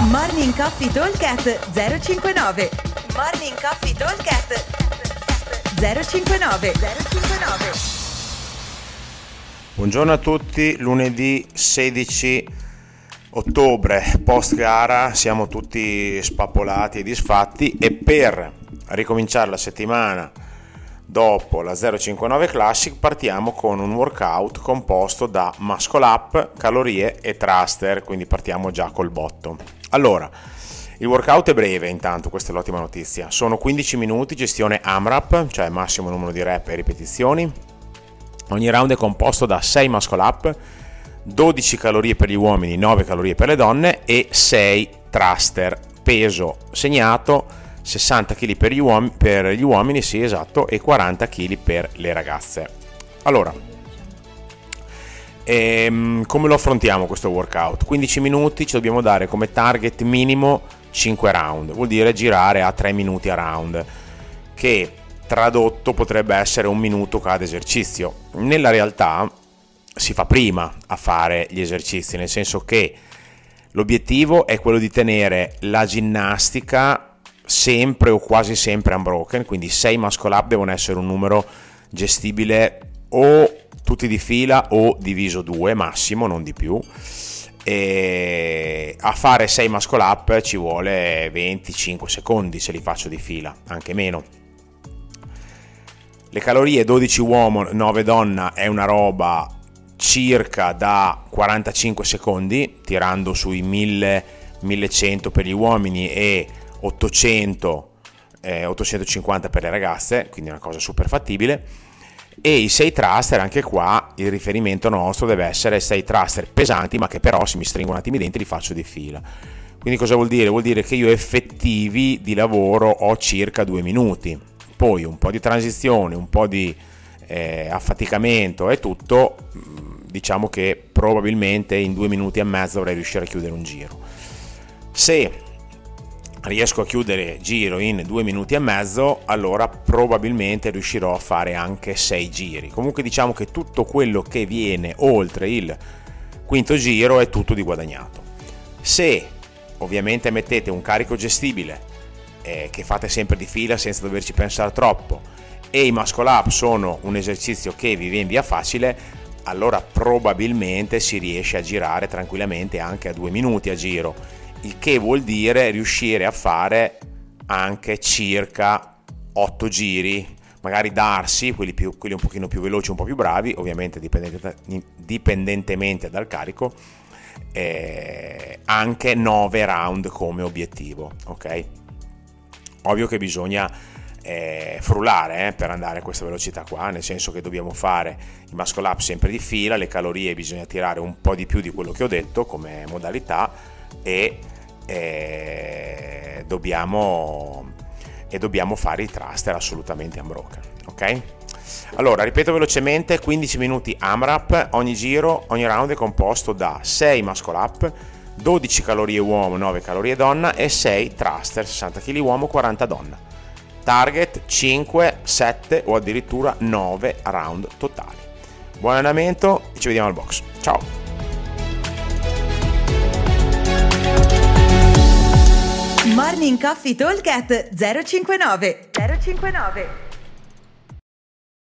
Morning Coffee Talkcast 059 Morning Coffee Talkcast 059 059 Buongiorno a tutti, lunedì 16 ottobre, post gara, siamo tutti spappolati e disfatti e per ricominciare la settimana dopo la 059 Classic partiamo con un workout composto da muscle up, calorie e thruster, quindi partiamo già col botto. Allora, il workout è breve intanto, questa è l'ottima notizia. Sono 15 minuti, gestione AMRAP, cioè massimo numero di rep e ripetizioni. Ogni round è composto da 6 muscle up, 12 calorie per gli uomini, 9 calorie per le donne e 6 thruster. Peso segnato 60 kg per gli, uom- per gli uomini, sì esatto, e 40 kg per le ragazze. Allora, e, ehm, come lo affrontiamo questo workout? 15 minuti ci dobbiamo dare come target minimo 5 round, vuol dire girare a 3 minuti a round, che tradotto potrebbe essere un minuto cada esercizio. Nella realtà si fa prima a fare gli esercizi, nel senso che l'obiettivo è quello di tenere la ginnastica sempre o quasi sempre unbroken, quindi 6 muscle up devono essere un numero gestibile o tutti di fila o diviso due massimo, non di più. E a fare 6 muscle up ci vuole 25 secondi se li faccio di fila, anche meno. Le calorie 12 uomo, 9 donna è una roba circa da 45 secondi, tirando sui 1000, 1100 per gli uomini e 800, eh, 850 per le ragazze, quindi una cosa super fattibile e i 6 thruster anche qua il riferimento nostro deve essere 6 thruster pesanti ma che però se mi stringo un attimo i denti li faccio di fila. Quindi cosa vuol dire? vuol dire che io effettivi di lavoro ho circa 2 minuti. Poi un po' di transizione un po' di eh, affaticamento e tutto mm, diciamo che probabilmente in 2 minuti e mezzo dovrei riuscire a chiudere un giro. Se riesco a chiudere giro in due minuti e mezzo, allora probabilmente riuscirò a fare anche sei giri. Comunque diciamo che tutto quello che viene oltre il quinto giro è tutto di guadagnato. Se ovviamente mettete un carico gestibile eh, che fate sempre di fila senza doverci pensare troppo e i muscle up sono un esercizio che vi viene via facile, allora probabilmente si riesce a girare tranquillamente anche a due minuti a giro il che vuol dire riuscire a fare anche circa 8 giri, magari darsi, quelli, più, quelli un pochino più veloci, un po' più bravi, ovviamente dipendentemente dal carico, eh, anche 9 round come obiettivo, ok? Ovvio che bisogna eh, frullare eh, per andare a questa velocità qua, nel senso che dobbiamo fare i muscle up sempre di fila, le calorie bisogna tirare un po' di più di quello che ho detto come modalità e eh, dobbiamo, e dobbiamo fare i thruster assolutamente unbroken ok? Allora ripeto velocemente 15 minuti AMRAP ogni giro ogni round è composto da 6 muscle up 12 calorie uomo 9 calorie donna e 6 thruster 60 kg uomo 40 donna. Target 5 7 o addirittura 9 round totali. Buon allenamento e ci vediamo al box. Ciao Morning Coffee Talk 059 059